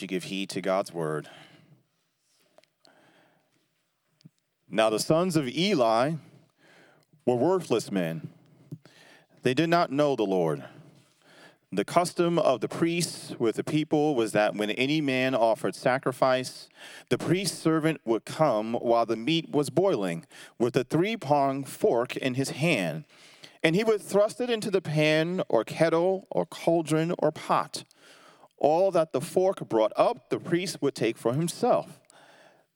you give heed to God's word. Now, the sons of Eli were worthless men. They did not know the Lord. The custom of the priests with the people was that when any man offered sacrifice, the priest's servant would come while the meat was boiling with a three pronged fork in his hand, and he would thrust it into the pan or kettle or cauldron or pot. All that the fork brought up, the priest would take for himself.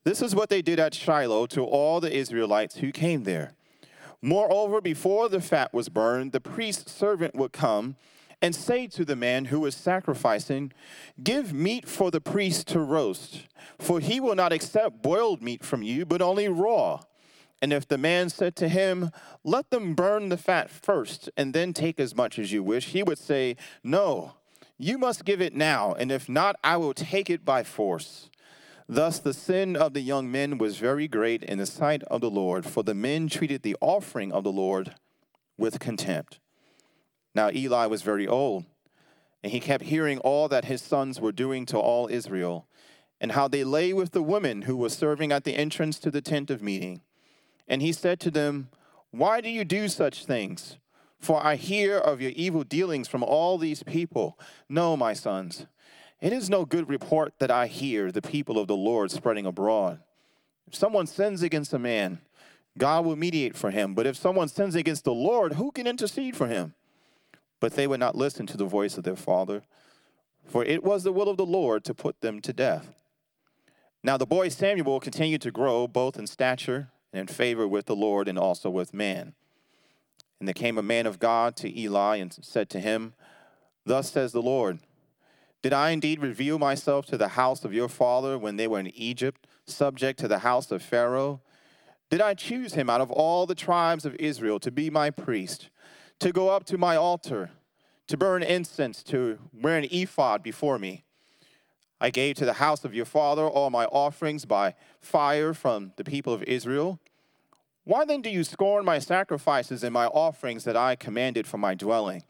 This is what they did at Shiloh to all the Israelites who came there. Moreover, before the fat was burned, the priest's servant would come and say to the man who was sacrificing, Give meat for the priest to roast, for he will not accept boiled meat from you, but only raw. And if the man said to him, Let them burn the fat first, and then take as much as you wish, he would say, No, you must give it now, and if not, I will take it by force. Thus, the sin of the young men was very great in the sight of the Lord, for the men treated the offering of the Lord with contempt. Now, Eli was very old, and he kept hearing all that his sons were doing to all Israel, and how they lay with the women who were serving at the entrance to the tent of meeting. And he said to them, Why do you do such things? For I hear of your evil dealings from all these people. No, my sons. It is no good report that I hear the people of the Lord spreading abroad. If someone sins against a man, God will mediate for him. But if someone sins against the Lord, who can intercede for him? But they would not listen to the voice of their father, for it was the will of the Lord to put them to death. Now the boy Samuel continued to grow both in stature and in favor with the Lord and also with man. And there came a man of God to Eli and said to him, Thus says the Lord, did I indeed reveal myself to the house of your father when they were in Egypt, subject to the house of Pharaoh? Did I choose him out of all the tribes of Israel to be my priest, to go up to my altar, to burn incense, to wear an ephod before me? I gave to the house of your father all my offerings by fire from the people of Israel. Why then do you scorn my sacrifices and my offerings that I commanded for my dwelling?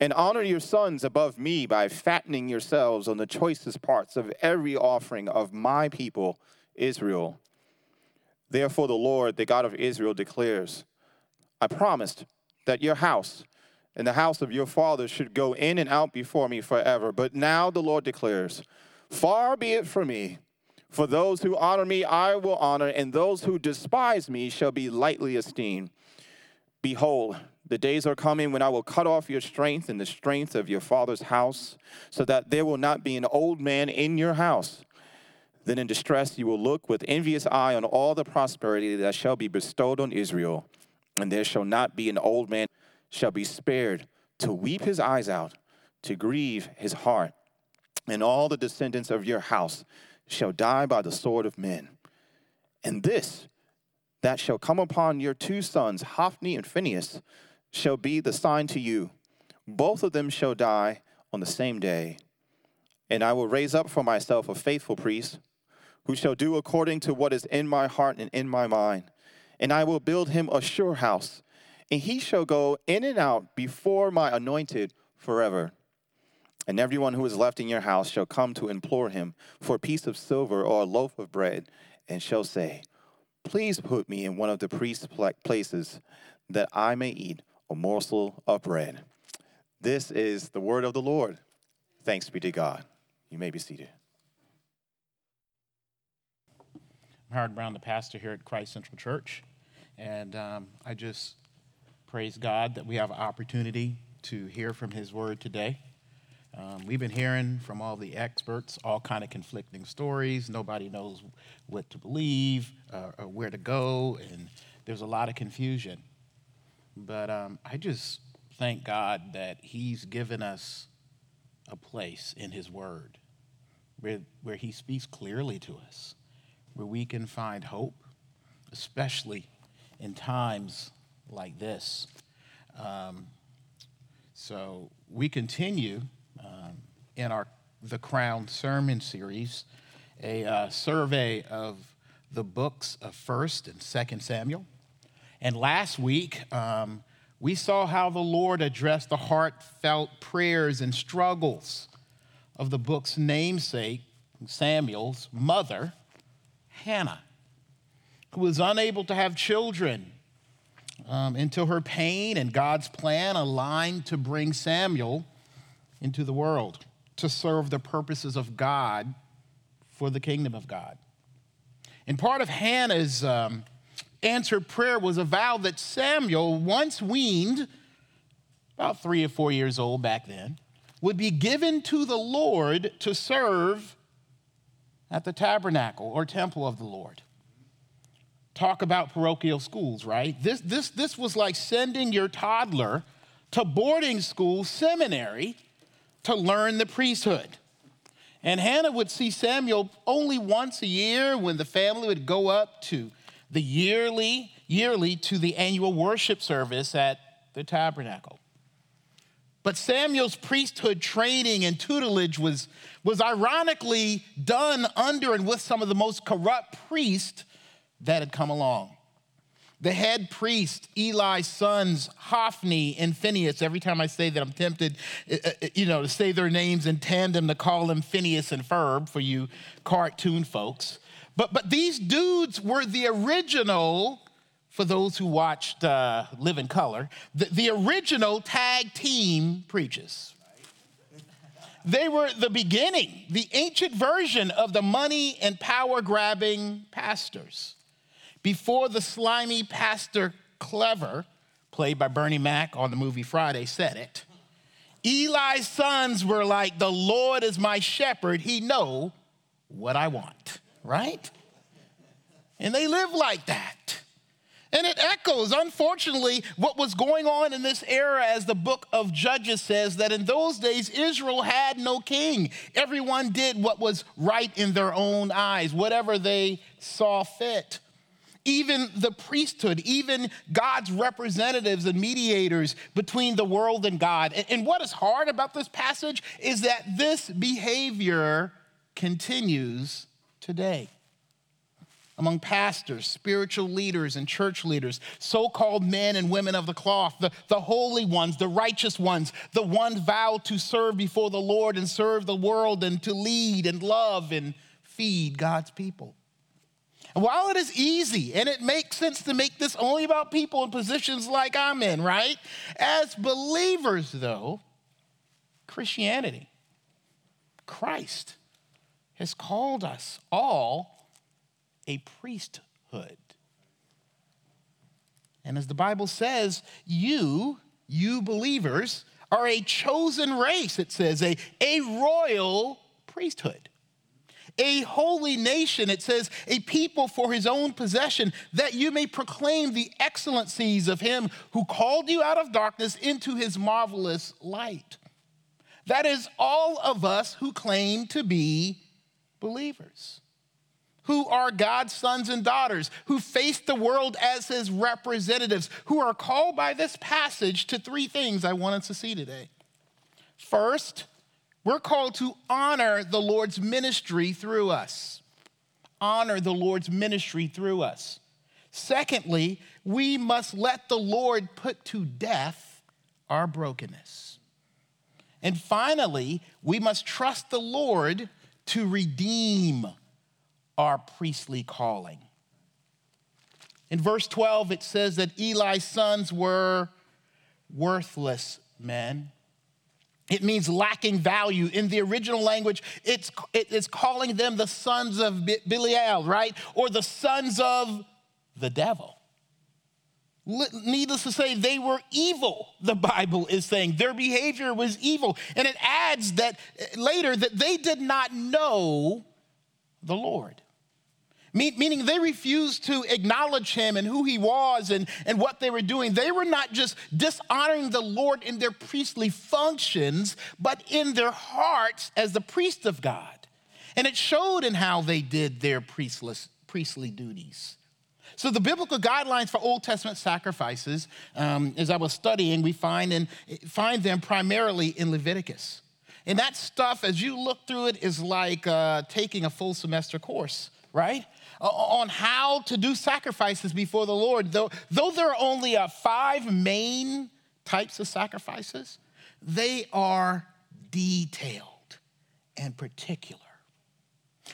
And honor your sons above me by fattening yourselves on the choicest parts of every offering of my people, Israel. Therefore, the Lord, the God of Israel, declares I promised that your house and the house of your fathers should go in and out before me forever. But now the Lord declares, Far be it from me. For those who honor me, I will honor, and those who despise me shall be lightly esteemed. Behold, the days are coming when I will cut off your strength and the strength of your father's house, so that there will not be an old man in your house. Then in distress you will look with envious eye on all the prosperity that shall be bestowed on Israel, and there shall not be an old man shall be spared to weep his eyes out, to grieve his heart, and all the descendants of your house shall die by the sword of men. And this that shall come upon your two sons, Hophni and Phinehas, shall be the sign to you. Both of them shall die on the same day. And I will raise up for myself a faithful priest who shall do according to what is in my heart and in my mind. And I will build him a sure house, and he shall go in and out before my anointed forever. And everyone who is left in your house shall come to implore him for a piece of silver or a loaf of bread, and shall say, Please put me in one of the priest's places that I may eat a morsel of bread. This is the word of the Lord. Thanks be to God. You may be seated. I'm Howard Brown, the pastor here at Christ Central Church, and um, I just praise God that we have an opportunity to hear from His Word today. Um, we've been hearing from all the experts all kind of conflicting stories. Nobody knows what to believe uh, or where to go, and there's a lot of confusion. But um, I just thank God that He's given us a place in His Word where, where He speaks clearly to us, where we can find hope, especially in times like this. Um, so we continue um, in our the Crown Sermon series, a uh, survey of the books of First and Second Samuel. And last week, um, we saw how the Lord addressed the heartfelt prayers and struggles of the book's namesake, Samuel's mother, Hannah, who was unable to have children um, until her pain and God's plan aligned to bring Samuel into the world to serve the purposes of God for the kingdom of God. And part of Hannah's um, answered prayer was a vow that Samuel, once weaned, about three or four years old back then, would be given to the Lord to serve at the tabernacle or temple of the Lord. Talk about parochial schools, right? This, this, this was like sending your toddler to boarding school, seminary, to learn the priesthood. And Hannah would see Samuel only once a year when the family would go up to the yearly, yearly to the annual worship service at the tabernacle. But Samuel's priesthood training and tutelage was, was ironically done under and with some of the most corrupt priests that had come along. The head priest, Eli's sons, Hophni and Phineas. Every time I say that, I'm tempted, uh, uh, you know, to say their names in tandem to call them Phineas and Ferb for you cartoon folks. But, but these dudes were the original, for those who watched uh, Living Color, the, the original tag team preachers. They were the beginning, the ancient version of the money and power grabbing pastors. Before the slimy Pastor Clever, played by Bernie Mac on the movie Friday, said it, Eli's sons were like, The Lord is my shepherd. He know what I want, right? And they live like that. And it echoes, unfortunately, what was going on in this era, as the book of Judges says, that in those days Israel had no king. Everyone did what was right in their own eyes, whatever they saw fit even the priesthood, even God's representatives and mediators between the world and God. And what is hard about this passage is that this behavior continues today among pastors, spiritual leaders, and church leaders, so called men and women of the cloth, the, the holy ones, the righteous ones, the ones vowed to serve before the Lord and serve the world and to lead and love and feed God's people. While it is easy and it makes sense to make this only about people in positions like I'm in, right? As believers, though, Christianity, Christ, has called us all a priesthood. And as the Bible says, you, you believers, are a chosen race, it says, a, a royal priesthood a holy nation. It says, a people for his own possession, that you may proclaim the excellencies of him who called you out of darkness into his marvelous light. That is all of us who claim to be believers, who are God's sons and daughters, who face the world as his representatives, who are called by this passage to three things I want us to see today. First, we're called to honor the Lord's ministry through us. Honor the Lord's ministry through us. Secondly, we must let the Lord put to death our brokenness. And finally, we must trust the Lord to redeem our priestly calling. In verse 12, it says that Eli's sons were worthless men. It means lacking value. In the original language, it's, it's calling them the sons of Belial, right? Or the sons of the devil. Needless to say, they were evil, the Bible is saying. Their behavior was evil. And it adds that eh, later that they did not know the Lord meaning they refused to acknowledge him and who he was and, and what they were doing. They were not just dishonoring the Lord in their priestly functions, but in their hearts as the priest of God. And it showed in how they did their priestless, priestly duties. So, the biblical guidelines for Old Testament sacrifices, um, as I was studying, we find, in, find them primarily in Leviticus. And that stuff, as you look through it, is like uh, taking a full semester course, right? On how to do sacrifices before the Lord. Though, though there are only uh, five main types of sacrifices, they are detailed and particular.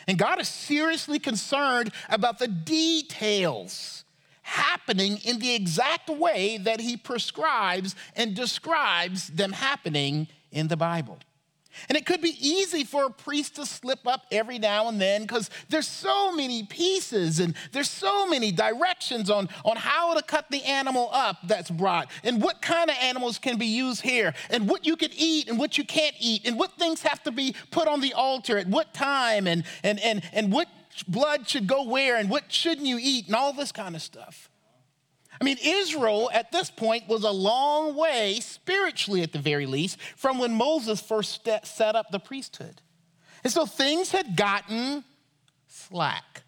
And God is seriously concerned about the details happening in the exact way that He prescribes and describes them happening in the Bible. And it could be easy for a priest to slip up every now and then because there's so many pieces and there's so many directions on, on how to cut the animal up that's brought and what kind of animals can be used here and what you can eat and what you can't eat and what things have to be put on the altar at what time and, and, and, and what blood should go where and what shouldn't you eat and all this kind of stuff. I mean, Israel at this point was a long way, spiritually at the very least, from when Moses first set up the priesthood. And so things had gotten slack.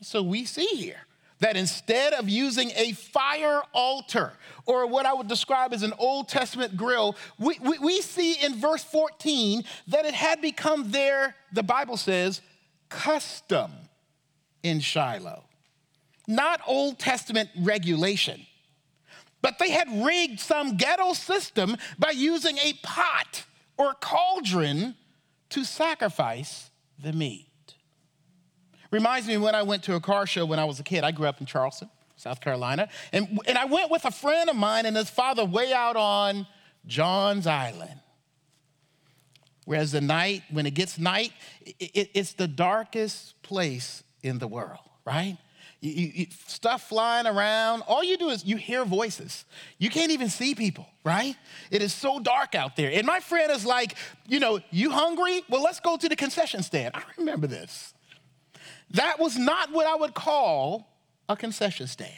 So we see here that instead of using a fire altar, or what I would describe as an Old Testament grill, we, we, we see in verse 14 that it had become their, the Bible says, custom in Shiloh not Old Testament regulation. But they had rigged some ghetto system by using a pot or cauldron to sacrifice the meat. Reminds me when I went to a car show when I was a kid. I grew up in Charleston, South Carolina. And, and I went with a friend of mine and his father way out on Johns Island. Whereas the night, when it gets night, it, it, it's the darkest place in the world, right? You, you, stuff flying around. All you do is you hear voices. You can't even see people, right? It is so dark out there. And my friend is like, you know, you hungry? Well, let's go to the concession stand. I remember this. That was not what I would call a concession stand.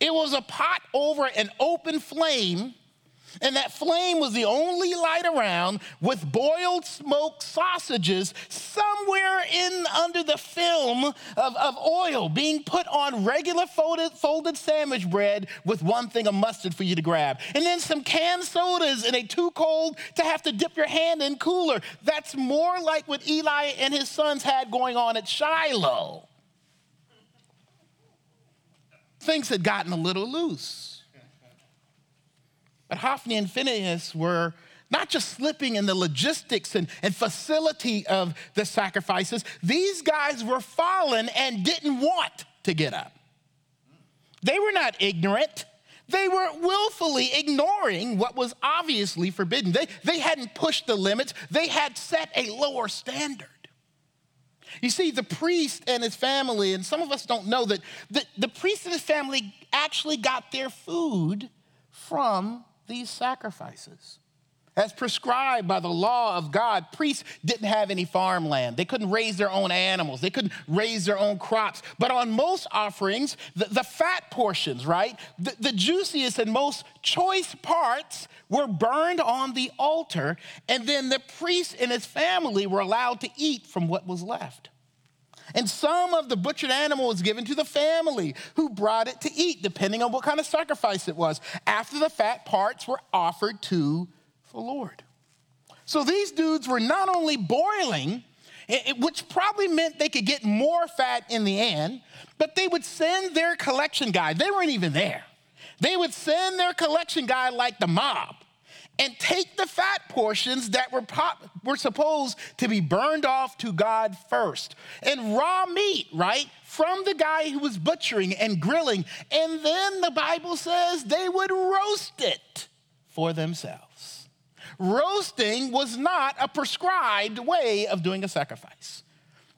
It was a pot over an open flame and that flame was the only light around with boiled smoked sausages somewhere in under the film of, of oil being put on regular folded, folded sandwich bread with one thing of mustard for you to grab. And then some canned sodas in a too cold to have to dip your hand in cooler. That's more like what Eli and his sons had going on at Shiloh. Things had gotten a little loose. But Hophni and Phinehas were not just slipping in the logistics and, and facility of the sacrifices, these guys were fallen and didn't want to get up. They were not ignorant. They were willfully ignoring what was obviously forbidden. They, they hadn't pushed the limits, they had set a lower standard. You see, the priest and his family, and some of us don't know that the, the priest and his family actually got their food from these sacrifices. As prescribed by the law of God, priests didn't have any farmland. They couldn't raise their own animals. They couldn't raise their own crops. But on most offerings, the, the fat portions, right? The, the juiciest and most choice parts were burned on the altar, and then the priest and his family were allowed to eat from what was left. And some of the butchered animal was given to the family who brought it to eat, depending on what kind of sacrifice it was, after the fat parts were offered to the Lord. So these dudes were not only boiling, which probably meant they could get more fat in the end, but they would send their collection guy, they weren't even there. They would send their collection guy like the mob and take the fat portions that were, pop, were supposed to be burned off to God first. And raw meat, right, from the guy who was butchering and grilling. And then the Bible says they would roast it for themselves. Roasting was not a prescribed way of doing a sacrifice.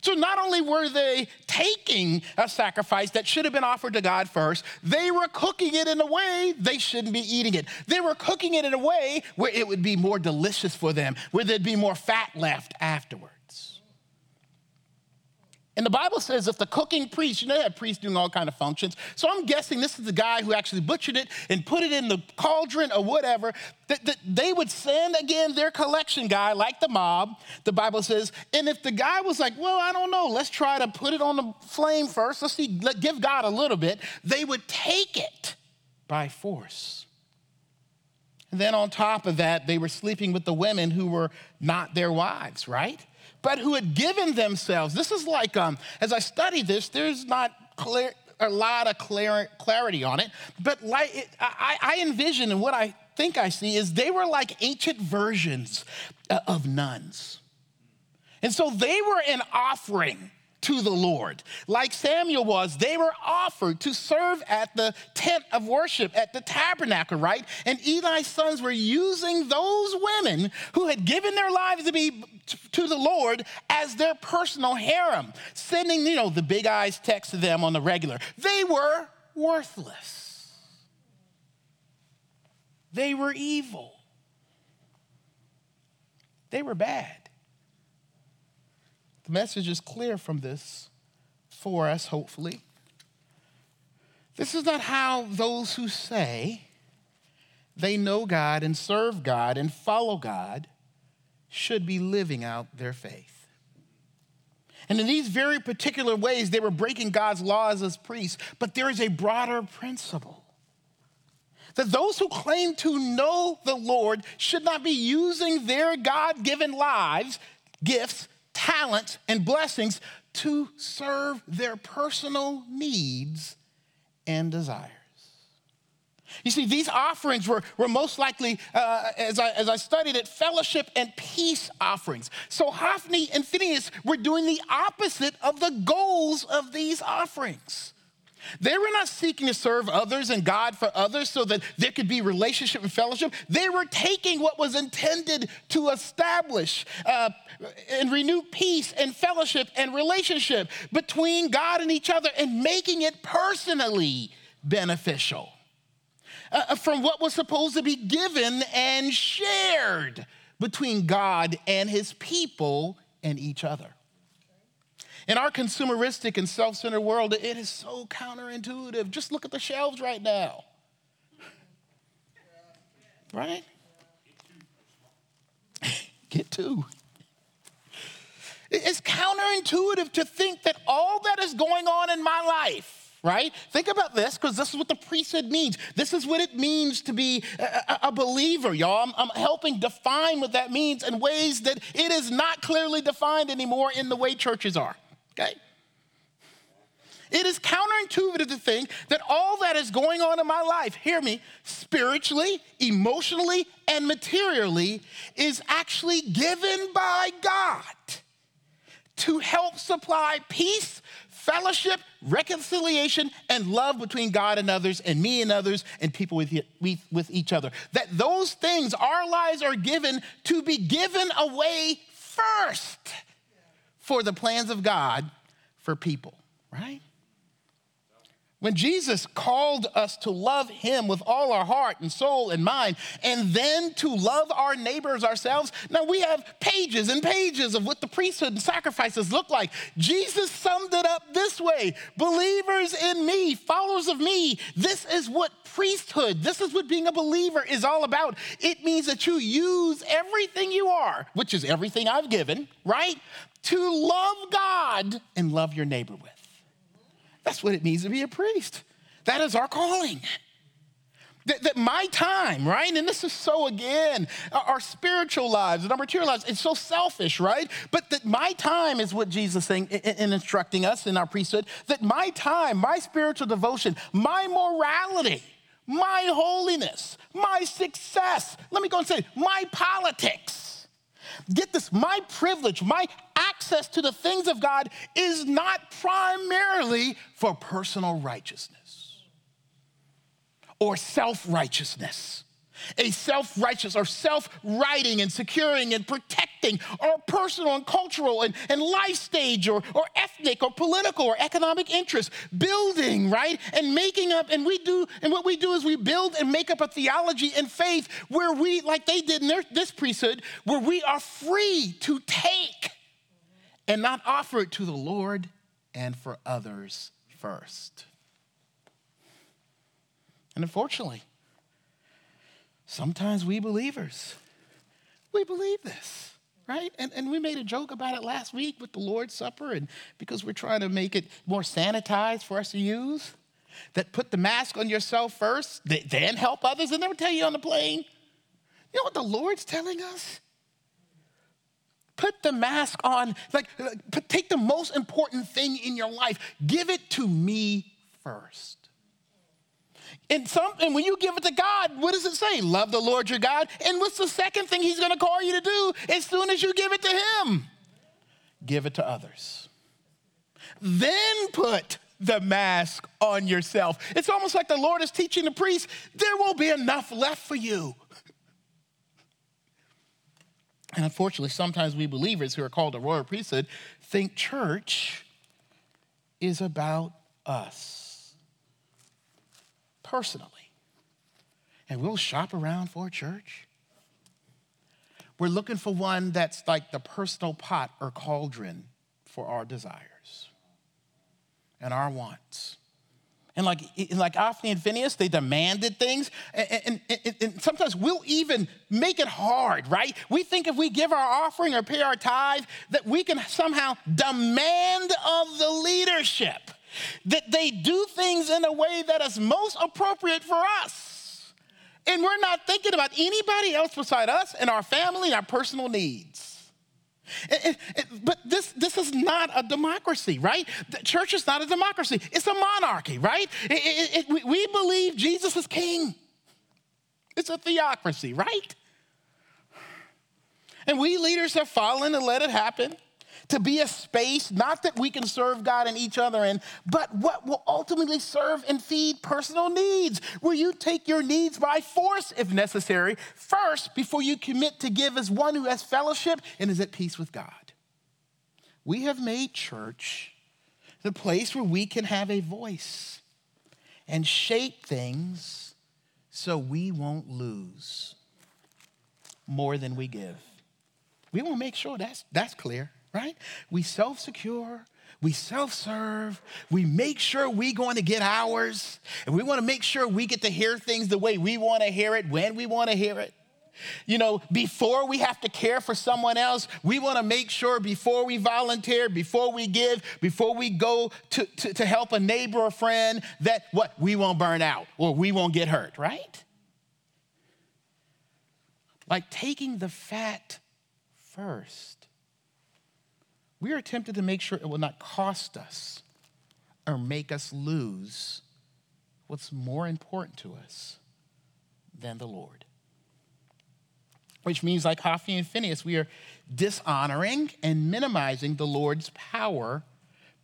So not only were they taking a sacrifice that should have been offered to God first, they were cooking it in a way they shouldn't be eating it. They were cooking it in a way where it would be more delicious for them, where there'd be more fat left afterward. And the Bible says if the cooking priest, you know, they had priests doing all kind of functions. So I'm guessing this is the guy who actually butchered it and put it in the cauldron or whatever. That, that they would send again their collection guy, like the mob. The Bible says, and if the guy was like, well, I don't know, let's try to put it on the flame first. Let's see, let, give God a little bit. They would take it by force. And then on top of that, they were sleeping with the women who were not their wives, right? but who had given themselves. This is like, um, as I study this, there's not clear, a lot of clear, clarity on it, but like it, I, I envision and what I think I see is they were like ancient versions uh, of nuns. And so they were an offering to the Lord. Like Samuel was, they were offered to serve at the tent of worship, at the tabernacle, right? And Eli's sons were using those women who had given their lives to be to the Lord as their personal harem, sending, you know, the big eyes text to them on the regular. They were worthless. They were evil. They were bad. The message is clear from this for us, hopefully. This is not how those who say they know God and serve God and follow God should be living out their faith. And in these very particular ways, they were breaking God's laws as priests, but there is a broader principle that those who claim to know the Lord should not be using their God given lives, gifts, talents, and blessings to serve their personal needs and desires. You see, these offerings were, were most likely, uh, as, I, as I studied it, fellowship and peace offerings. So Hophni and Phineas were doing the opposite of the goals of these offerings. They were not seeking to serve others and God for others so that there could be relationship and fellowship. They were taking what was intended to establish uh, and renew peace and fellowship and relationship between God and each other and making it personally beneficial uh, uh from what was supposed to be given and shared between God and his people and each other. In our consumeristic and self centered world, it is so counterintuitive. Just look at the shelves right now. Right? Get two. It's counterintuitive to think that all that is going on in my life, right? Think about this, because this is what the priesthood means. This is what it means to be a, a believer, y'all. I'm, I'm, helping define what that means in ways that it is not clearly defined anymore in the way churches are okay? It is counterintuitive to think that all that is going on in my life, hear me, spiritually, emotionally, and materially, is actually given by God to help supply peace, fellowship, reconciliation, and love between God and others, and me and others, and people with, with each other. That those things, our lives are given to be given away first for the plans of God for people, right? When Jesus called us to love him with all our heart and soul and mind, and then to love our neighbors ourselves, now we have pages and pages of what the priesthood and sacrifices look like. Jesus summed it up this way Believers in me, followers of me, this is what priesthood, this is what being a believer is all about. It means that you use everything you are, which is everything I've given, right? to love God and love your neighbor with. That's what it means to be a priest. That is our calling. That, that, my time, right? And this is so, again, our spiritual lives and our material lives, it's so selfish, right? But that my time is what Jesus is saying in instructing us in our priesthood, that my time, my spiritual devotion, my morality, my holiness, my success, let me go and say, my politics, Get this my privilege, my access to the things of God is not primarily for personal righteousness or self righteousness a self righteous or self righting and securing and protecting our personal and cultural and, and life stage or, or ethnic or political or economic interests, building, right? And making up, and we do, and what we do is we build and make up a theology and faith where we, like they did in their, this priesthood, where we are free to take and not offer it to the Lord and for others first. And unfortunately, Sometimes we believers, we believe this, right? And, and we made a joke about it last week with the Lord's Supper, and because we're trying to make it more sanitized for us to use, that put the mask on yourself first, then help others, and never tell you on the plane. You know what the Lord's telling us? Put the mask on, like, take the most important thing in your life, give it to me first. And, some, and when you give it to God, what does it say? Love the Lord your God. And what's the second thing he's going to call you to do as soon as you give it to him? give it to others. Then put the mask on yourself. It's almost like the Lord is teaching the priest there will be enough left for you. And unfortunately, sometimes we believers who are called a royal priesthood think church is about us personally. And we'll shop around for a church. We're looking for one that's like the personal pot or cauldron for our desires and our wants. And like, like Hophni and Phineas, they demanded things. And, and, and, and, sometimes we'll even make it hard, right? We think if we give our offering or pay our tithe, that we can somehow demand of the leadership that they do things in a way that is most appropriate for us. And we're not thinking about anybody else beside us and our family and our personal needs. It, it, but this, this is not a democracy, right? The church is not a democracy. It's a monarchy, right? It, we believe Jesus is king. It's a theocracy, right? And we leaders have fallen and let it happen to be a space, not that we can serve God and each other in, but what will ultimately serve and feed personal needs, where you take your needs by force if necessary, first before you commit to give as one who has fellowship and is at peace with God. We have made church the place where we can have a voice and shape things so we won't lose more than we give. We want to make sure that's, that's clear right? We self secure, we self serve, we make sure we're going to get ours, and we want to make sure we get to hear things the way we want to hear it, when we want to hear it. You know, before we have to care for someone else, we want to make sure before we volunteer, before we give, before we go to, to, to help a neighbor or friend, that what? We won't burn out or we won't get hurt, right? Like taking the fat first we are tempted to make sure it will not cost us or make us lose what's more important to us than the Lord. Which means, like Hophni and Phineas, we are dishonoring and minimizing the Lord's power,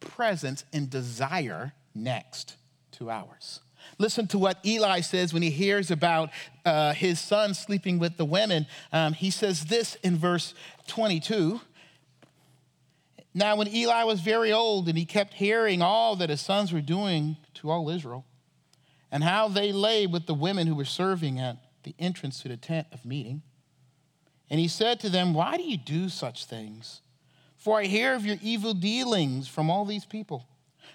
presence, and desire next to ours. Listen to what Eli says when he hears about uh, his son sleeping with the women. Um, he says this in verse 22 now, when Eli was very old and he kept hearing all that his sons were doing to all Israel, and how they lay with the women who were serving at the entrance to the tent of meeting, and he said to them, Why do you do such things? For I hear of your evil dealings from all these people.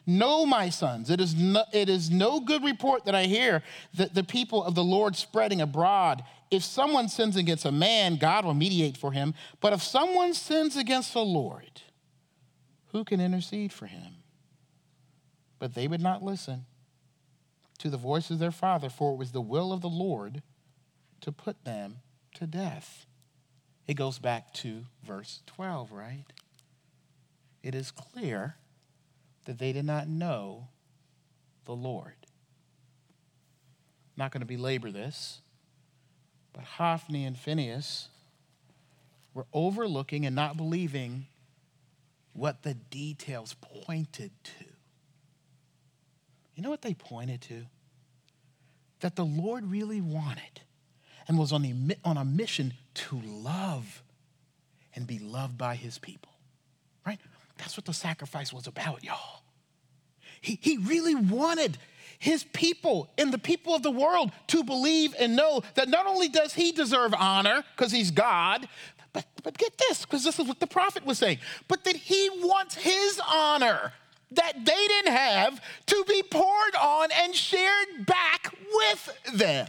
No, my sons, it is no, it is no good report that I hear that the people of the Lord spreading abroad. If someone sins against a man, God will mediate for him. But if someone sins against the Lord, who can intercede for him? But they would not listen to the voice of their father, for it was the will of the Lord to put them to death. It goes back to verse 12, right? It is clear that they did not know the Lord. I'm not going to belabor this, but Hophni and Phineas were overlooking and not believing what the details pointed to. You know what they pointed to? That the Lord really wanted and was on a, on a mission to love and be loved by his people, right? That's what the sacrifice was about, y'all. He, he really wanted his people and the people of the world to believe and know that not only does he deserve honor because he's God, but, but get this, because this is what the prophet was saying, but that he wants his honor that they didn't have to be poured on and shared back with them.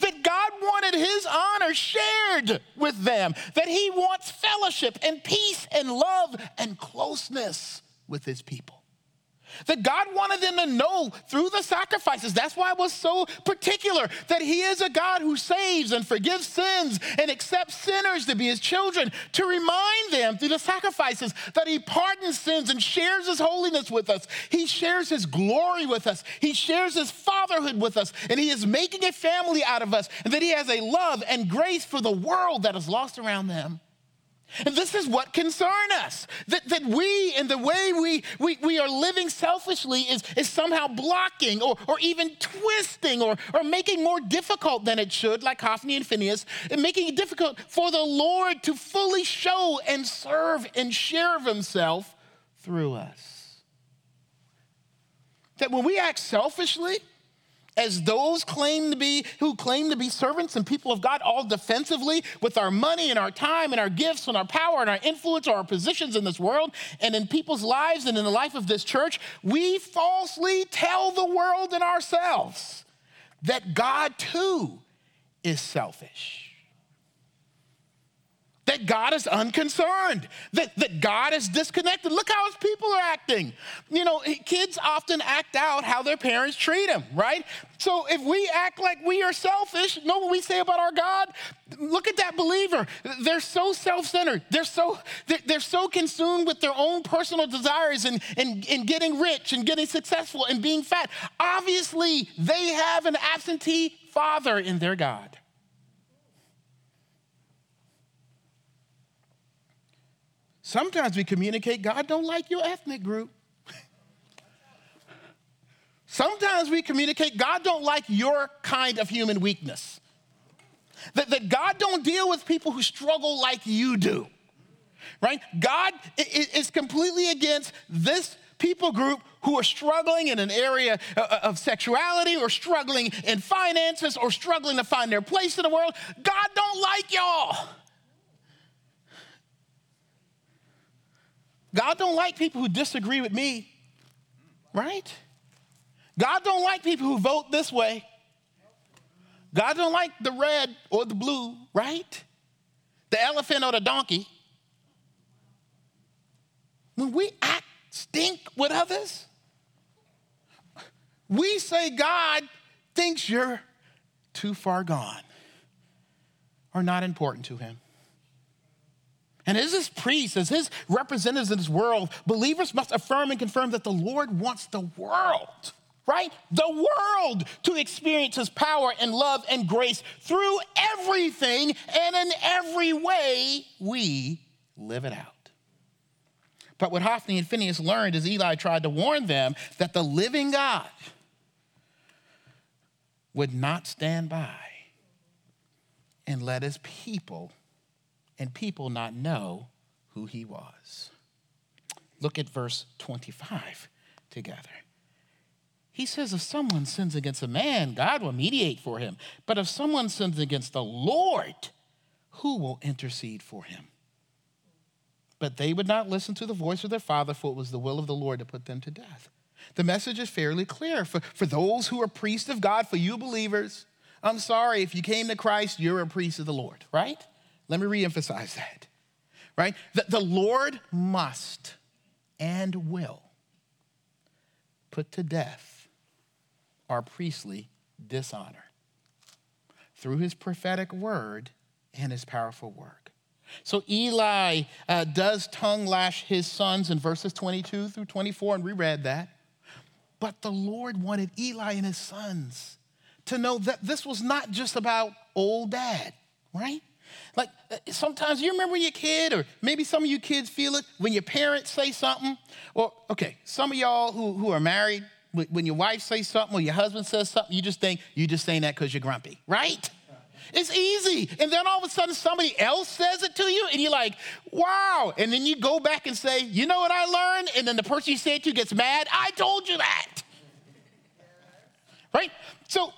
That God wanted his honor shared with them. That he wants fellowship and peace and love and closeness with his people. That God wanted them to know through the sacrifices. That's why it was so particular that He is a God who saves and forgives sins and accepts sinners to be His children, to remind them through the sacrifices that He pardons sins and shares His holiness with us. He shares His glory with us. He shares His fatherhood with us. And He is making a family out of us. And that He has a love and grace for the world that is lost around them. And this is what concerns us. That, that we, and the way we, we, we are living selfishly, is, is somehow blocking or, or even twisting or, or making more difficult than it should, like Hophni and Phineas, and making it difficult for the Lord to fully show and serve and share of himself through us. That when we act selfishly, as those claim to be who claim to be servants and people of God all defensively with our money and our time and our gifts and our power and our influence or our positions in this world and in people's lives and in the life of this church, we falsely tell the world and ourselves that God too is selfish that God is unconcerned, that, that God is disconnected. Look how his people are acting. You know, kids often act out how their parents treat them, right? So if we act like we are selfish, know what we say about our God? Look at that believer. They're so self-centered. They're so, they're so consumed with their own personal desires and, and, and getting rich and getting successful and being fat. Obviously, they have an absentee father in their God. Sometimes we communicate God don't like your ethnic group. Sometimes we communicate God don't like your kind of human weakness. That, that God don't deal with people who struggle like you do. Right? God is completely against this people group who are struggling in an area uh, uh, of sexuality or struggling in finances or struggling to find their place in the world. God don't like y'all. God don't like people who disagree with me, right? God don't like people who vote this way. God don't like the red or the blue, right? The elephant or the donkey. When we act stink with others, we say God thinks you're too far gone or not important to him. And as his priests, as his representatives in this world, believers must affirm and confirm that the Lord wants the world, right? The world to experience his power and love and grace through everything and in every way we live it out. But what Hophni and Phinehas learned as Eli tried to warn them that the living God would not stand by and let his people and people not know who he was. Look at verse 25 together. He says, If someone sins against a man, God will mediate for him. But if someone sins against the Lord, who will intercede for him? But they would not listen to the voice of their father, for it was the will of the Lord to put them to death. The message is fairly clear. For, for those who are priests of God, for you believers, I'm sorry, if you came to Christ, you're a priest of the Lord, right? Let me reemphasize that, right? That the Lord must and will put to death our priestly dishonor through his prophetic word and his powerful work. So Eli uh, does tongue lash his sons in verses 22 through 24, and we read that. But the Lord wanted Eli and his sons to know that this was not just about old dad, right? Like uh, sometimes you remember when you're a kid, or maybe some of you kids feel it when your parents say something. Or, okay, some of y'all who, who are married, when your wife says something or your husband says something, you just think you're just saying that because you're grumpy, right? It's easy. And then all of a sudden somebody else says it to you, and you're like, wow. And then you go back and say, you know what I learned? And then the person you say it to gets mad. I told you that. Right? So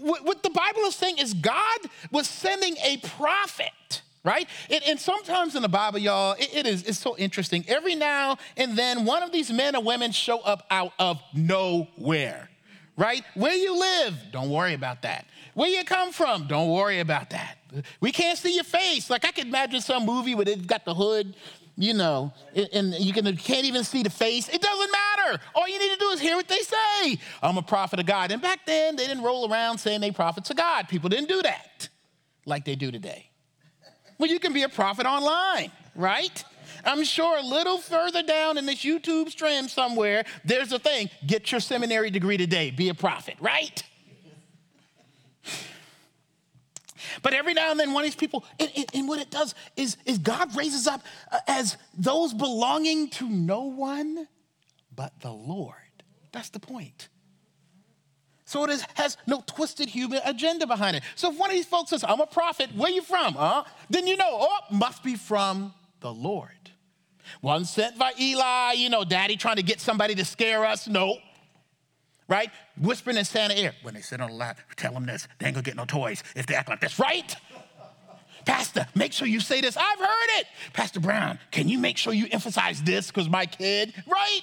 what the Bible is saying is God was sending a prophet, right? It, and sometimes in the Bible, y'all, it, it is it's so interesting. Every now and then, one of these men or women show up out of nowhere, right? Where you live, don't worry about that. Where you come from, don't worry about that. We can't see your face. Like I could imagine some movie where they've got the hood you know, and you, can, can't even see the face. It doesn't matter. All you need to do is hear what they say. I'm a prophet of God. And back then, they didn't roll around saying they prophets of God. People didn't do that like they do today. Well, you can be a prophet online, right? I'm sure a little further down in this YouTube stream somewhere, there's a thing get your seminary degree today, be a prophet, right? But every now and then, one of these people, and, and, what it does is, is God raises up uh, as those belonging to no one but the Lord. That's the point. So it is, has no twisted human agenda behind it. So if one of these folks says, I'm a prophet, where you from? Huh? Then you know, oh, must be from the Lord. One sent by Eli, you know, daddy trying to get somebody to scare us. No. Right? Whispering in Santa ear. When they sit on the lap, tell them this. They ain't gonna get no toys if they act like this, right? Pastor, make sure you say this. I've heard it. Pastor Brown, can you make sure you emphasize this because my kid, right?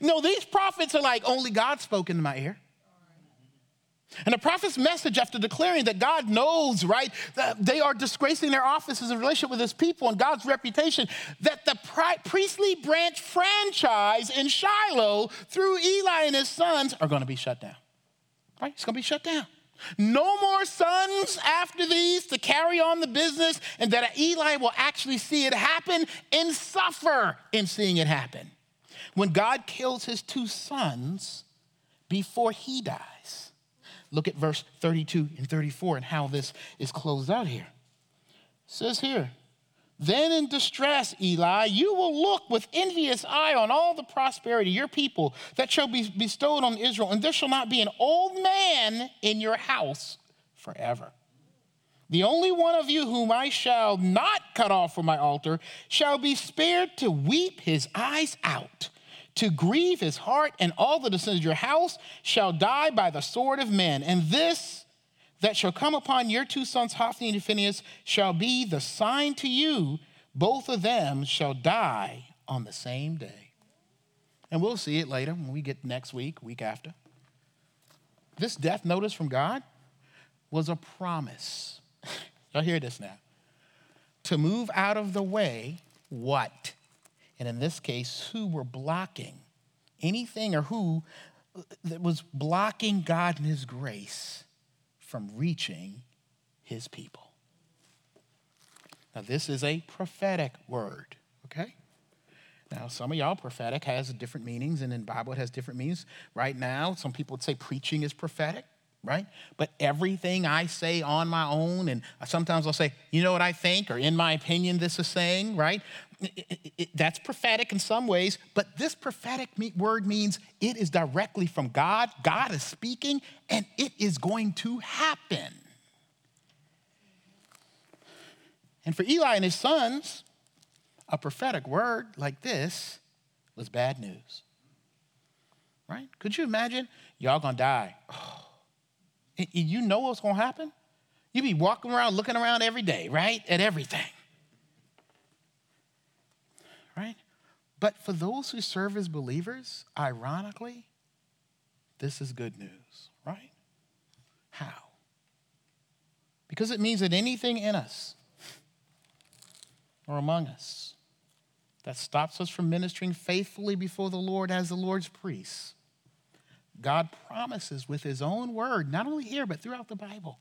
No, these prophets are like, only God spoke into my ear. And the prophet's message, after declaring that God knows, right, that they are disgracing their offices in relationship with his people and God's reputation, that the priestly branch franchise in Shiloh through Eli and his sons are going to be shut down. Right? It's going to be shut down. No more sons after these to carry on the business, and that Eli will actually see it happen and suffer in seeing it happen. When God kills his two sons before he dies, Look at verse 32 and 34 and how this is closed out here. It says here, then in distress, Eli, you will look with envious eye on all the prosperity your people that shall be bestowed on Israel, and there shall not be an old man in your house forever. The only one of you whom I shall not cut off from my altar shall be spared to weep his eyes out to grieve his heart, and all the descendants of your house shall die by the sword of men. And this that shall come upon your two sons, Hophni and Phinehas, shall be the sign to you. Both of them shall die on the same day. And we'll see it later when we get next week, week after. This death notice from God was a promise. Y'all hear this now. To move out of the way, what? And in this case, who were blocking anything or who uh, that was blocking God and His grace from reaching His people. Now, this is a prophetic word, okay? Now, some of y'all, prophetic has different meanings, and in Bible it has different meanings. Right now, some people would say preaching is prophetic right? But everything I say on my own, and sometimes I'll say, you know what I think, or in my opinion, this is saying, right? It, it, that's prophetic in some ways, but this prophetic word means it is directly from God. God is speaking, and it is going to happen. And for Eli and his sons, a prophetic word like this was bad news. Right? Could you imagine? Y'all gonna die. Oh, you know what's to happen? You be walking around looking around every day, right? At everything. Right? But for those who serve as believers, ironically, this is good news, right? How? Because it means that anything in us or among us that stops us from ministering faithfully before the Lord as the Lord's priests God promises with his own word, not only here, but throughout the Bible,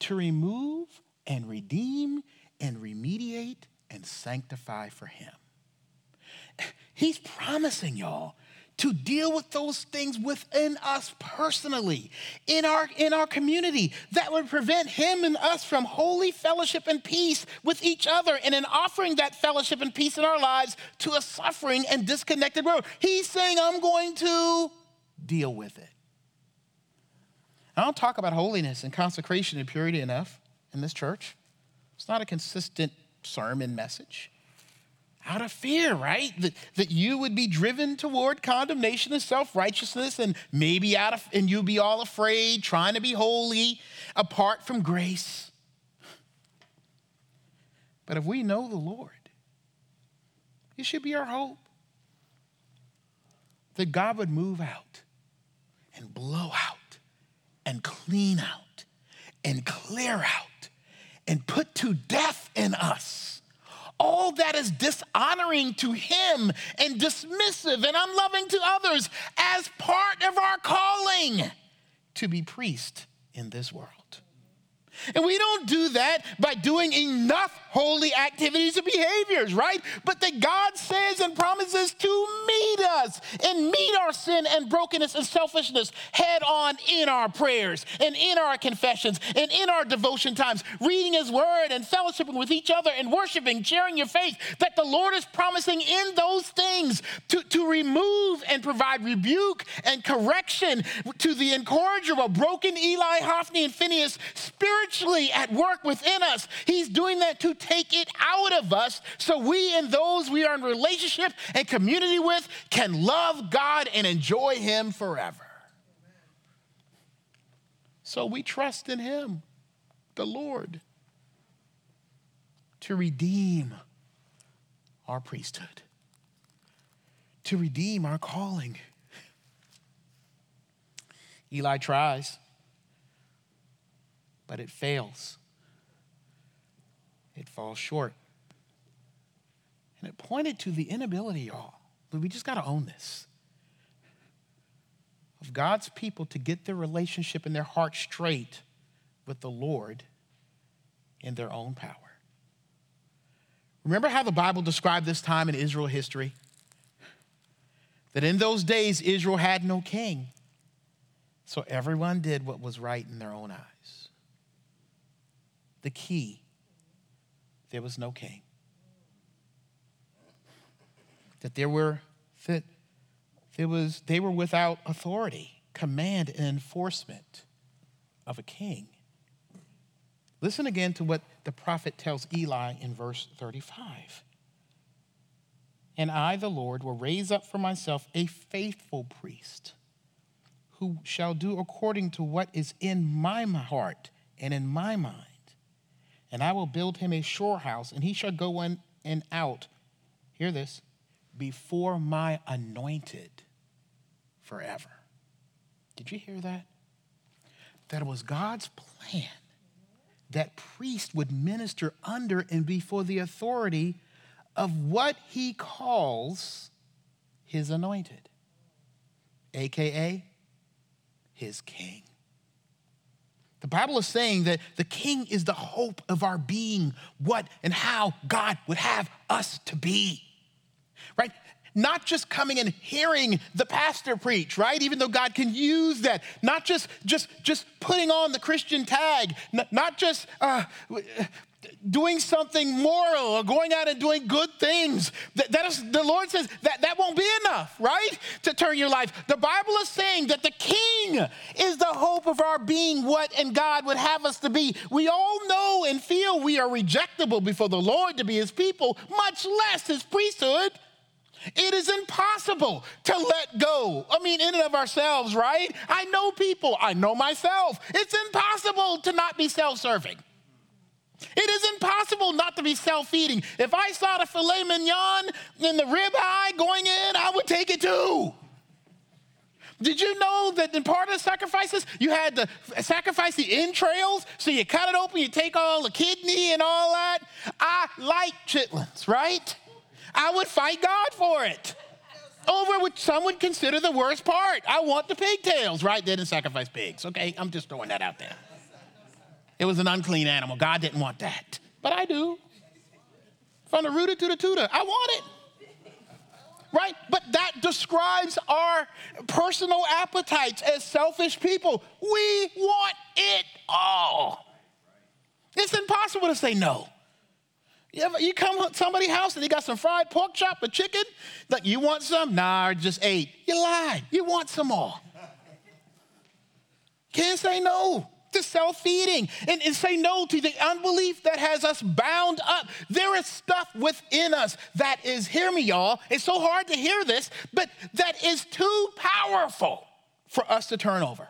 to remove and redeem and remediate and sanctify for him. He's promising y'all to deal with those things within us personally, in our, in our community, that would prevent him and us from holy fellowship and peace with each other, and in offering that fellowship and peace in our lives to a suffering and disconnected world. He's saying, I'm going to deal with it. I don't talk about holiness and consecration and purity enough in this church. It's not a consistent sermon message. Out of fear, right? That, that you would be driven toward condemnation and self righteousness, and maybe out of, and you'd be all afraid, trying to be holy apart from grace. But if we know the Lord, it should be our hope that God would move out and blow out and clean out and clear out and put to death in us all that is dishonoring to him and dismissive and unloving to others as part of our calling to be priest in this world. And we don't do that by doing enough holy activities and behaviors, right? But that God says and promises to meet us and meet our sin and brokenness and selfishness head on in our prayers and in our confessions and in our devotion times, reading His Word and fellowshipping with each other and worshiping, sharing your faith, that the Lord is promising in those things to, to remove and provide rebuke and correction to the of broken Eli, Hophni, and Phinehas spiritually at work within us. He's doing that to take it out of us so we and those we are in relationship and community with can love God and enjoy Him forever. So we trust in Him, the Lord, to redeem our priesthood, to redeem our calling. Eli tries, but it fails. It falls short. And it pointed to the inability, y'all, we just got to own this, of God's people to get their relationship and their heart straight with the Lord in their own power. Remember how the Bible described this time in Israel history? That in those days, Israel had no king. So everyone did what was right in their own eyes. The key there was no king. That there were that there was they were without authority, command, and enforcement of a king. Listen again to what the prophet tells Eli in verse 35. And I, the Lord, will raise up for myself a faithful priest who shall do according to what is in my heart and in my mind. And I will build him a sure house, and he shall go in and out. Hear this before my anointed forever. Did you hear that? That was God's plan that priest would minister under and before the authority of what he calls his anointed, aka his king. The Bible is saying that the king is the hope of our being, what and how God would have us to be. Right? Not just coming and hearing the pastor preach, right? Even though God can use that. Not just just just putting on the Christian tag. Not just uh, doing something moral or going out and doing good things. That, that is, the Lord says that that won't be enough, right? To turn your life. The Bible is saying that the King is the hope of our being what and God would have us to be. We all know and feel we are rejectable before the Lord to be his people, much less his priesthood. It is impossible to let go. I mean, in and of ourselves, right? I know people, I know myself. It's impossible to not be self serving. It is impossible not to be self feeding. If I saw the filet mignon in the ribeye going in, I would take it too. Did you know that in part of the sacrifices, you had to sacrifice the entrails? So you cut it open, you take all the kidney and all that. I like chitlins, right? I would fight God for it. Over what some would consider the worst part. I want the pigtails, right? They didn't sacrifice pigs, okay? I'm just throwing that out there. It was an unclean animal. God didn't want that. But I do. From the rooter to the tutor, I want it. Right? But that describes our personal appetites as selfish people. We want it all. It's impossible to say no. You, ever, you come to somebody's house and they got some fried pork chop or chicken. Like, you want some? Nah, I just ate. You lied. You want some more. Can't say no to self feeding and, and say no to the unbelief that has us bound up. There is stuff within us that is, hear me, y'all, it's so hard to hear this, but that is too powerful for us to turn over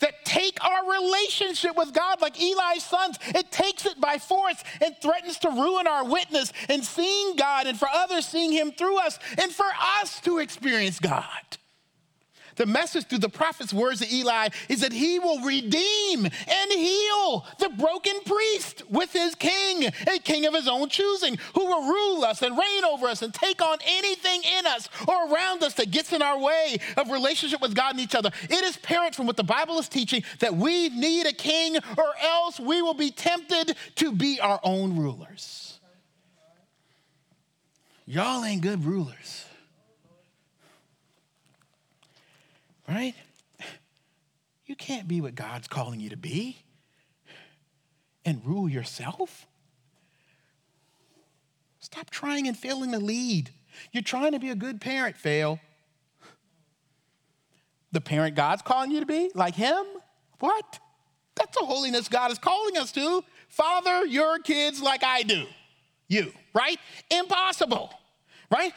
that take our relationship with God like Eli's sons. It takes it by force and threatens to ruin our witness and seeing God and for others seeing Him through us and for us to experience God the message through the prophet's words to Eli is that he will redeem and heal the broken priest with his king, a king of his own choosing, who will rule us and reign over us and take on anything in us or around us that gets in our way of relationship with God and each other. It is apparent from what the Bible is teaching that we need a king or else we will be tempted to be our own rulers. Y'all ain't good rulers. Right? You can't be what God's calling you to be and rule yourself. Stop trying and failing to lead. You're trying to be a good parent, fail. The parent God's calling you to be, like Him? What? That's the holiness God is calling us to. Father your kids like I do. You, right? Impossible right?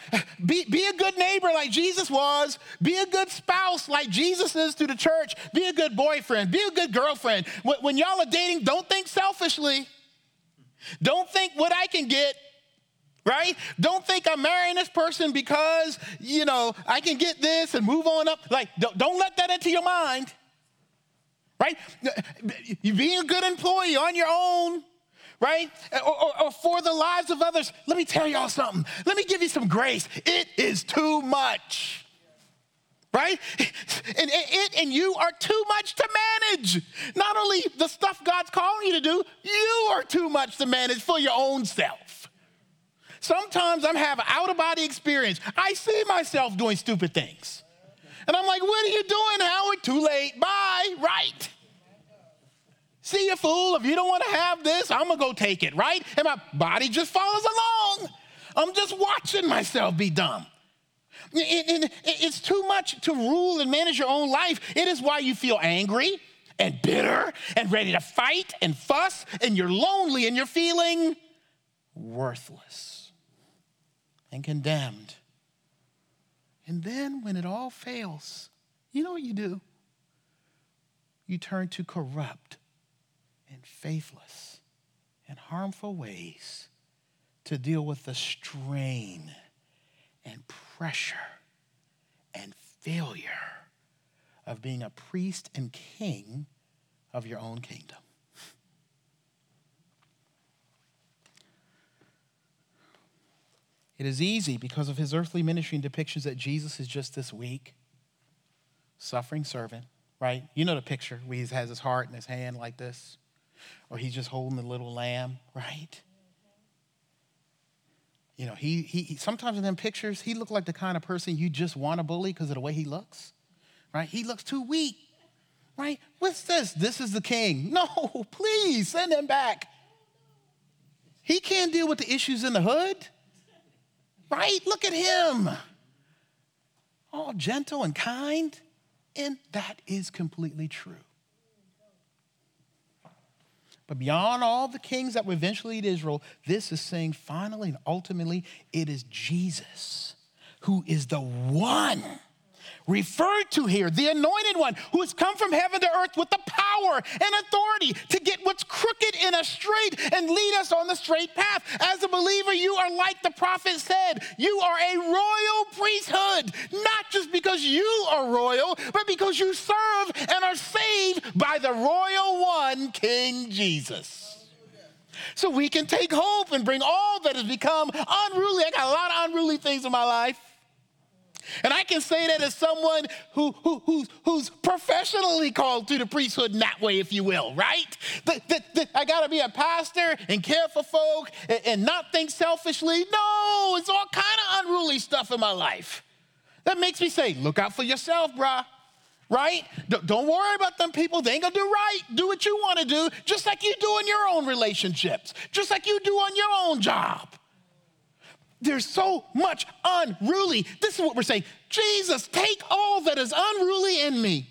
Be, be a good neighbor like Jesus was. Be a good spouse like Jesus is to the church. Be a good boyfriend. Be a good girlfriend. When, when y'all are dating, don't think selfishly. Don't think what I can get, right? Don't think I'm marrying this person because, you know, I can get this and move on up. Like, don't, don't let that into your mind, right? You being a good employee on your own right? Or, or, or, for the lives of others. Let me tell y'all something. Let me give you some grace. It is too much. Right? And it and you are too much to manage. Not only the stuff God's calling you to do, you are too much to manage for your own self. Sometimes I'm having out of body experience. I see myself doing stupid things. And I'm like, what are you doing, Howard? Too late. Bye. Right. See you, fool. If you don't want to have this, I'm to go take it, right? And my body just follows along. I'm just watching myself be dumb. it's too much to rule and manage your own life. It is why you feel angry and bitter and ready to fight and fuss, and you're lonely and you're feeling worthless and condemned. And then when it all fails, you know what you do? You turn to corrupt faithless and harmful ways to deal with the strain and pressure and failure of being a priest and king of your own kingdom. It is easy because of his earthly ministry and depictions that Jesus is just this weak, suffering servant, right? You know the picture where he has his heart in his hand like this or he's just holding the little lamb, right? You know, he, he sometimes in them pictures, he looked like the kind of person you just want to bully because of the way he looks, right? He looks too weak, right? What's this? This is the king. No, please send him back. He can't deal with the issues in the hood, right? Look at him. All gentle and kind. And that is completely true. But beyond all the kings that will eventually lead Israel, this is saying finally and ultimately it is Jesus who is the one referred to here, the anointed one who has come from heaven to earth with the power and authority to get what's crooked in us straight and lead us on the straight path. As a believer, you are like the prophet said, you are a royal priesthood, not just because you are royal, but because you serve and are saved by the royal one, King Jesus. So we can take hope and bring all that has become unruly. I got a lot of unruly things in my life and I can say that as someone who, who, who's, who's professionally called to the priesthood in that way, if you will, right? That, that, that I got to be a pastor and care for folk and, and not think selfishly. No, it's all kind of unruly stuff in my life. That makes me say, look out for yourself, bruh. Right? Don't worry about them people. They ain't gonna do right. Do what you wanna do, just like you do in your own relationships, just like you do on your own job. There's so much unruly. This is what we're saying Jesus, take all that is unruly in me.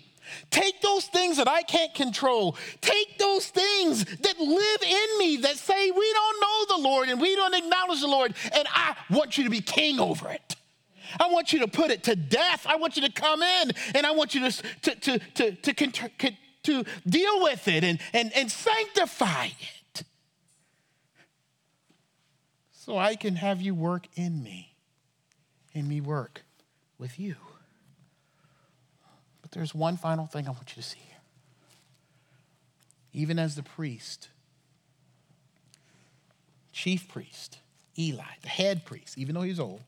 Take those things that I can't control. Take those things that live in me that say we don't know the Lord and we don't acknowledge the Lord, and I want you to be king over it. I want you to put it to death. I want you to come in and I want you to, to, to, to, to, to deal with it and, and, and sanctify it so I can have you work in me and me work with you. But there's one final thing I want you to see here. Even as the priest, chief priest, Eli, the head priest, even though he was old,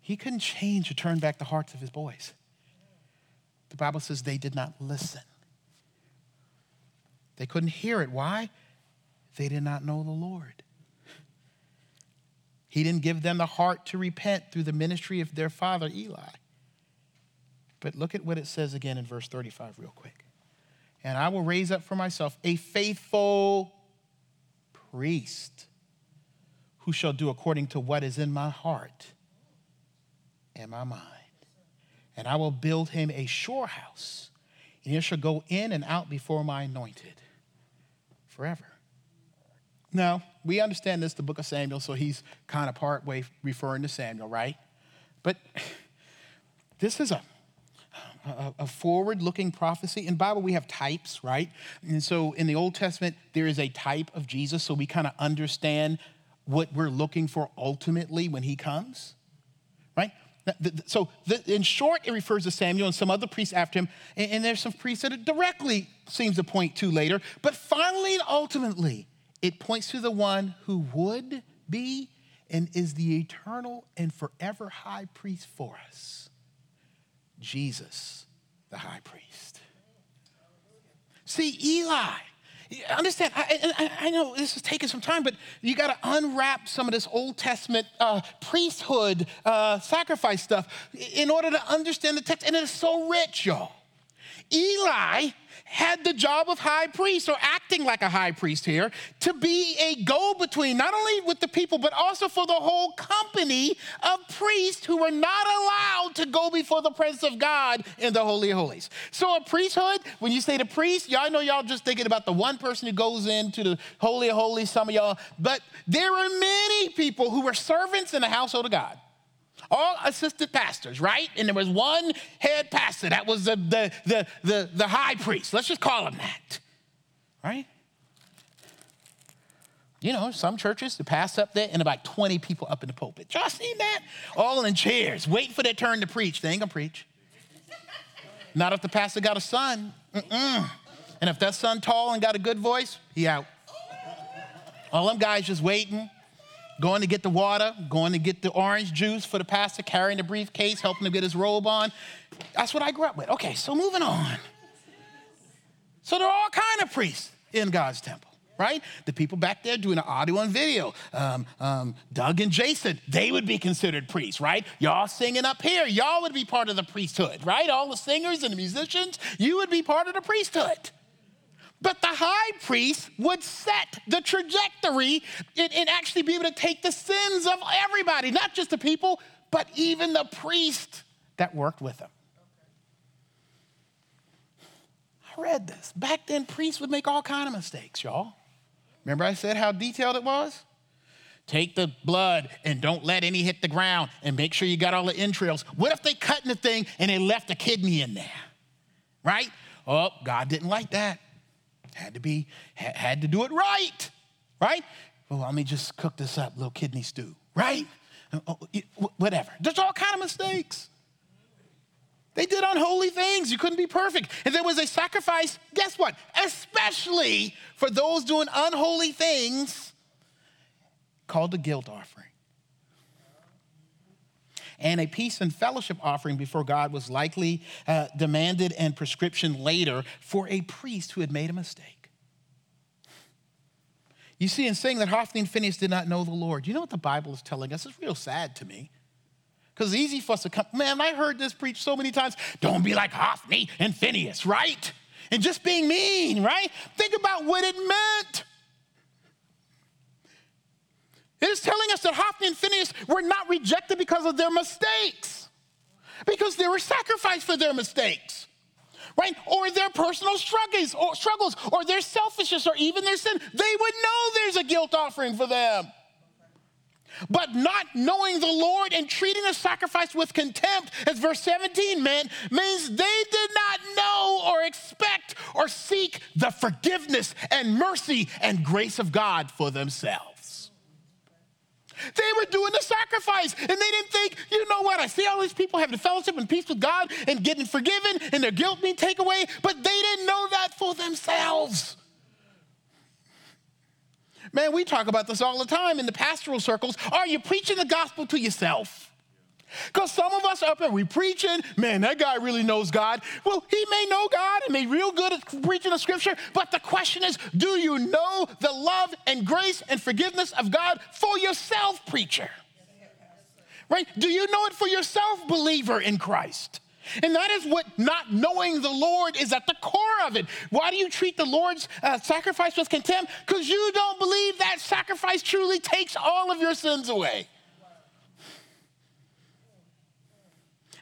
he couldn't change or turn back the hearts of his boys. The Bible says they did not listen. They couldn't hear it. Why? They did not know the Lord. He didn't give them the heart to repent through the ministry of their father, Eli. But look at what it says again in verse 35, real quick. And I will raise up for myself a faithful priest who shall do according to what is in my heart and my mind. And I will build him a sure house, and he shall go in and out before my anointed forever. Now, we understand this, the book of Samuel, so he's kind of part way referring to Samuel, right? But this is a, a, a forward looking prophecy. In Bible, we have types, right? And so in the Old Testament, there is a type of Jesus, so we kind of understand what we're looking for ultimately when he comes, right? So, in short, it refers to Samuel and some other priests after him, and, there's some priests that it directly seems to point to later. But finally and ultimately, it points to the one who would be and is the eternal and forever high priest for us Jesus, the high priest. See, Eli, understand, I, I, I, know this is taking some time, but you got to unwrap some of this Old Testament uh, priesthood uh, sacrifice stuff in order to understand the text. And it is so rich, y'all. Eli had the job of high priest or acting like a high priest here to be a go between, not only with the people, but also for the whole company of priests who were not allowed to go before the presence of God in the Holy of Holies. So, a priesthood, when you say the priest, y'all know y'all just thinking about the one person who goes into the Holy of Holies, some of y'all, but there are many people who were servants in the household of God all assistant pastors, right? And there was one head pastor that was the, the, the, the, the high priest. Let's just call him that, right? You know, some churches, the pass up there and about 20 people up in the pulpit. Y'all seen that? All in chairs, waiting for their turn to preach. They ain't gonna preach. Not if the pastor got a son. Mm-mm. And if that son tall and got a good voice, he out. All them guys just waiting going to get the water, going to get the orange juice for the pastor, carrying the briefcase, helping him get his robe on. That's what I grew up with. Okay, so moving on. So there are all kind of priests in God's temple, right? The people back there doing the audio and video, um, um, Doug and Jason, they would be considered priests, right? Y'all singing up here, y'all would be part of the priesthood, right? All the singers and the musicians, you would be part of the priesthood. But the high priest would set the trajectory and, and, actually be able to take the sins of everybody, not just the people, but even the priest that worked with him. I read this. Back then, priests would make all kind of mistakes, y'all. Remember I said how detailed it was? Take the blood and don't let any hit the ground and make sure you got all the entrails. What if they cut in the thing and they left a kidney in there? Right? Oh, God didn't like that. Had to be, had to do it right, right? Well, let me just cook this up, little kidney stew, right? Uh, oh, whatever. There's all kind of mistakes. They did unholy things. You couldn't be perfect. And there was a sacrifice, guess what? Especially for those doing unholy things called the guilt offering. And a peace and fellowship offering before God was likely uh, demanded and prescription later for a priest who had made a mistake. You see, in saying that Hophni and Phinehas did not know the Lord, you know what the Bible is telling us? It's real sad to me. Because it's easy for us to come, man, I heard this preached so many times. Don't be like Hophni and Phinehas, right? And just being mean, right? Think about what it meant. It is telling us that Hophni and Phinehas were not rejected because of their mistakes, because they were sacrificed for their mistakes, right? Or their personal struggles, or struggles, or their selfishness, or even their sin. They would know there's a guilt offering for them. But not knowing the Lord and treating the sacrifice with contempt, as verse 17 meant, means they did not know or expect or seek the forgiveness and mercy and grace of God for themselves. They were doing the sacrifice and they didn't think, you know what, I see all these people having fellowship and peace with God and getting forgiven and their guilt being taken away, but they didn't know that for themselves. Man, we talk about this all the time in the pastoral circles. Are you preaching the gospel to yourself? Because some of us up there, we preaching, man, that guy really knows God. Well, he may know God and may be real good at preaching the scripture, but the question is, do you know the love and grace and forgiveness of God for yourself, preacher? Right? Do you know it for yourself, believer in Christ? And that is what not knowing the Lord is at the core of it. Why do you treat the Lord's uh, sacrifice with contempt? Because you don't believe that sacrifice truly takes all of your sins away.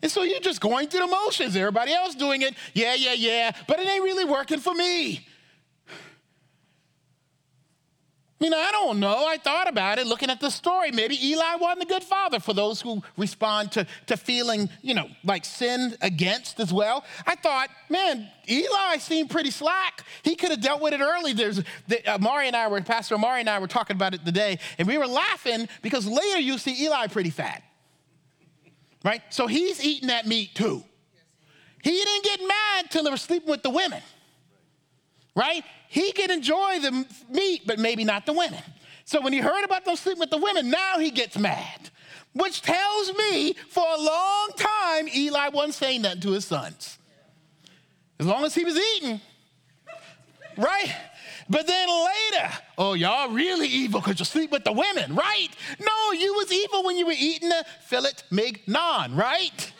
And so you're just going through the motions. Everybody else doing it. Yeah, yeah, yeah. But it ain't really working for me. I mean, I don't know. I thought about it looking at the story. Maybe Eli wasn't a good father for those who respond to, to feeling, you know, like sin against as well. I thought, man, Eli seemed pretty slack. He could have dealt with it early. There's the, uh, Mari and I were, Pastor Mari and I were talking about it today, and we were laughing because later you see Eli pretty fat, right? So he's eating that meat too. He didn't get mad till they were sleeping with the women right? He could enjoy the meat, but maybe not the women. So when he heard about them sleeping with the women, now he gets mad, which tells me for a long time Eli wasn't saying nothing to his sons. As long as he was eating, right? But then later, oh, y'all really evil because you sleep with the women, right? No, you was evil when you were eating the filet mignon, right?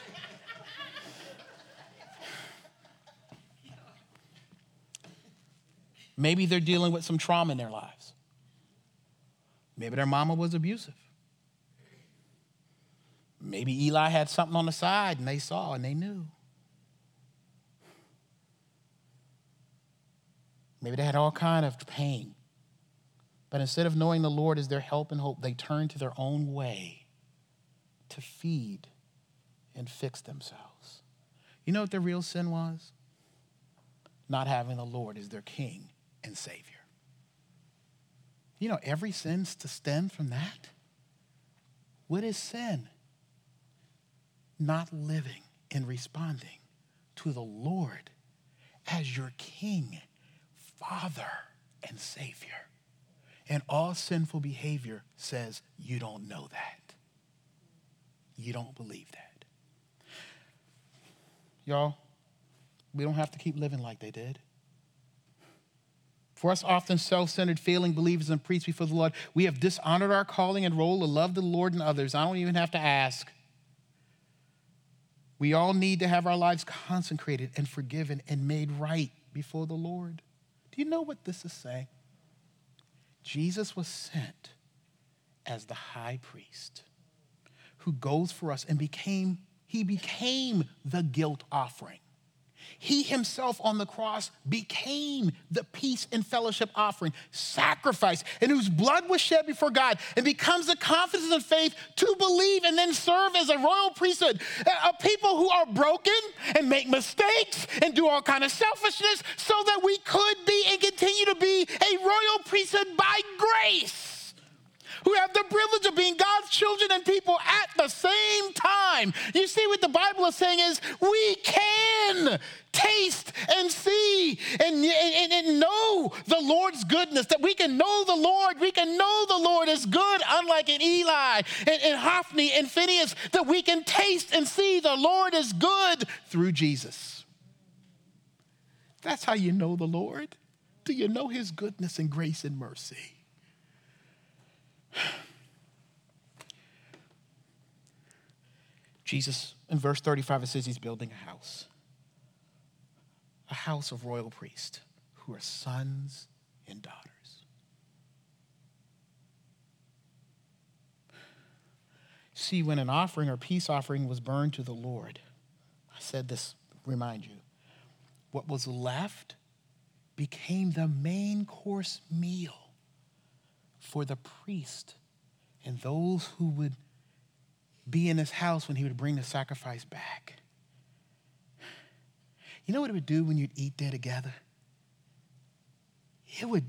Maybe they're dealing with some trauma in their lives. Maybe their mama was abusive. Maybe Eli had something on the side and they saw and they knew. Maybe they had all kind of pain. But instead of knowing the Lord as their help and hope, they turned to their own way to feed and fix themselves. You know what their real sin was? Not having the Lord as their king and Savior. You know, every sin's to stem from that. What is sin? Not living and responding to the Lord as your King, Father, and Savior. And all sinful behavior says you don't know that. You don't believe that. Y'all, we don't have to keep living like they did. For us, often self centered, failing believers and priests before the Lord, we have dishonored our calling and role to love the Lord and others. I don't even have to ask. We all need to have our lives consecrated and forgiven and made right before the Lord. Do you know what this is saying? Jesus was sent as the high priest who goes for us and became, he became the guilt offering. He himself on the cross became the peace and fellowship offering, sacrifice, and whose blood was shed before God and becomes the confidence and faith to believe and then serve as a royal priesthood. A people who are broken and make mistakes and do all kind of selfishness so that we could be and continue to be a royal priesthood by grace who have the privilege of being God's children and people at the same time. You see, what the Bible is saying is we can taste and see and, and, and, know the Lord's goodness, that we can know the Lord, we can know the Lord is good, unlike in Eli and, and Hophni and Phinehas, that we can taste and see the Lord is good through Jesus. That's how you know the Lord. Do you know his goodness and grace and mercy? Jesus, in verse 35, it says he's building a house, a house of royal priests who are sons and daughters. See, when an offering or peace offering was burned to the Lord, I said this, remind you, what was left became the main course meal for the priest and those who would be in his house when he would bring the sacrifice back. You know what it would do when you'd eat there together? It would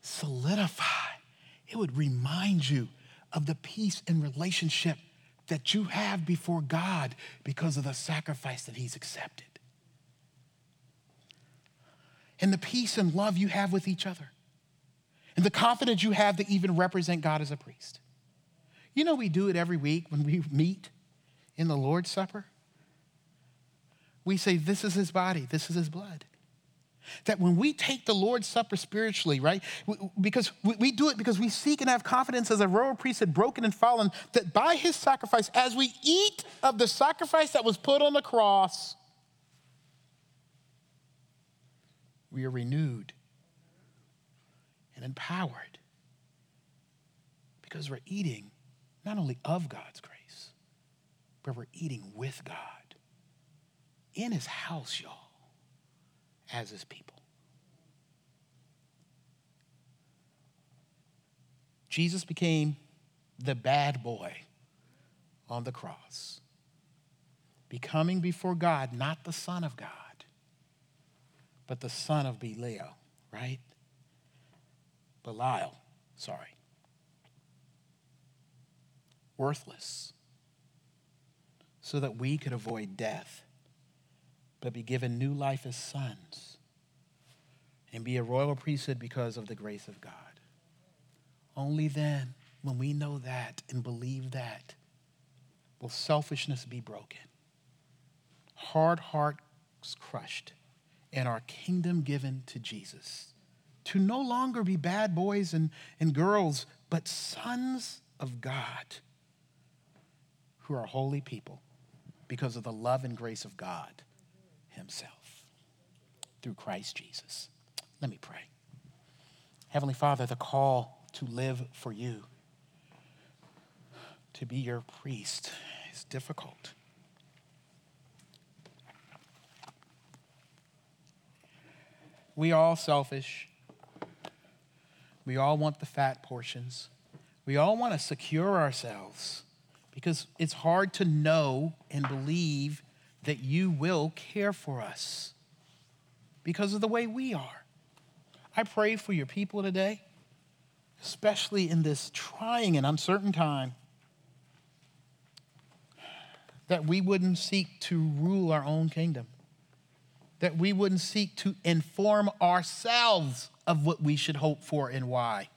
solidify, it would remind you of the peace and relationship that you have before God because of the sacrifice that He's accepted. And the peace and love you have with each other. And the confidence you have to even represent God as a priest. You know, we do it every week when we meet in the Lord's Supper. We say, This is His body, this is His blood. That when we take the Lord's Supper spiritually, right, because we do it because we seek and have confidence as a royal priesthood, broken and fallen, that by his sacrifice, as we eat of the sacrifice that was put on the cross, we are renewed and empowered because we're eating not only of God's grace, but we're eating with God in his house, y'all as his people. Jesus became the bad boy on the cross, becoming before God not the Son of God, but the son of Belial, right? Belial, sorry. Worthless, so that we could avoid death but be given new life as sons and be a royal priesthood because of the grace of God. Only then, when we know that and believe that, will selfishness be broken, hard hearts crushed, and our kingdom given to Jesus. To no longer be bad boys and, and girls, but sons of God who are holy people because of the love and grace of God himself through Christ Jesus. Let me pray. Heavenly Father, the call to live for you, to be your priest, is difficult. We are all selfish. We all want the fat portions. We all want to secure ourselves because it's hard to know and believe that you will care for us because of the way we are. I pray for your people today, especially in this trying and uncertain time, that we wouldn't seek to rule our own kingdom, that we wouldn't seek to inform ourselves of what we should hope for and why.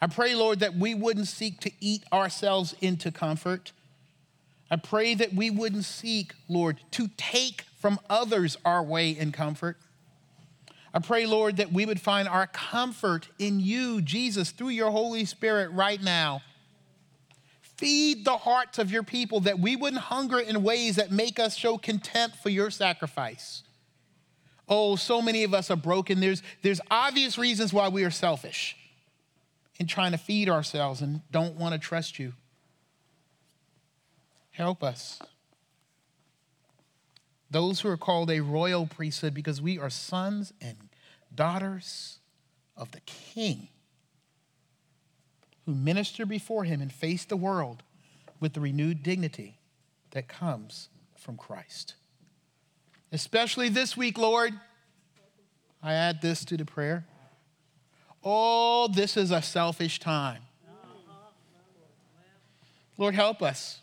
I pray, Lord, that we wouldn't seek to eat ourselves into comfort I pray that we wouldn't seek, Lord, to take from others our way in comfort. I pray, Lord, that we would find our comfort in you, Jesus, through your Holy Spirit right now. Feed the hearts of your people that we wouldn't hunger in ways that make us show contempt for your sacrifice. Oh, so many of us are broken. There's, there's obvious reasons why we are selfish in trying to feed ourselves and don't want to trust you. Help us. Those who are called a royal priesthood because we are sons and daughters of the King who minister before him and face the world with the renewed dignity that comes from Christ. Especially this week, Lord, I add this to the prayer. Oh, this is a selfish time. Lord, help us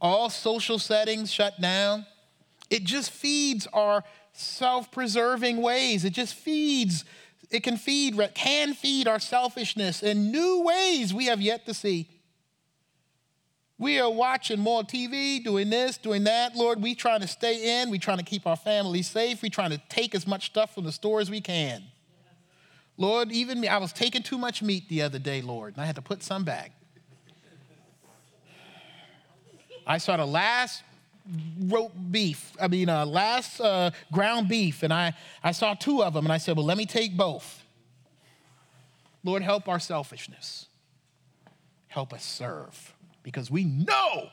all social settings shut down. It just feeds our self preserving ways. It just feeds, it can feed, can feed our selfishness in new ways we have yet to see. We are watching more TV, doing this, doing that. Lord, we trying to stay in. We trying to keep our family safe. We trying to take as much stuff from the store as we can. Lord, even me, I was taking too much meat the other day, Lord, and I had to put some back. I saw the last roast beef, I mean, uh, last uh, ground beef, and I, I saw two of them, and I said, Well, let me take both. Lord, help our selfishness. Help us serve because we know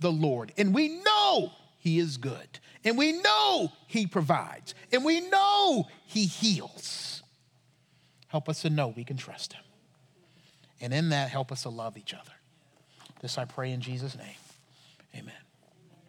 the Lord and we know He is good and we know He provides and we know He heals. Help us to know we can trust Him. And in that, help us to love each other. This I pray in Jesus' name.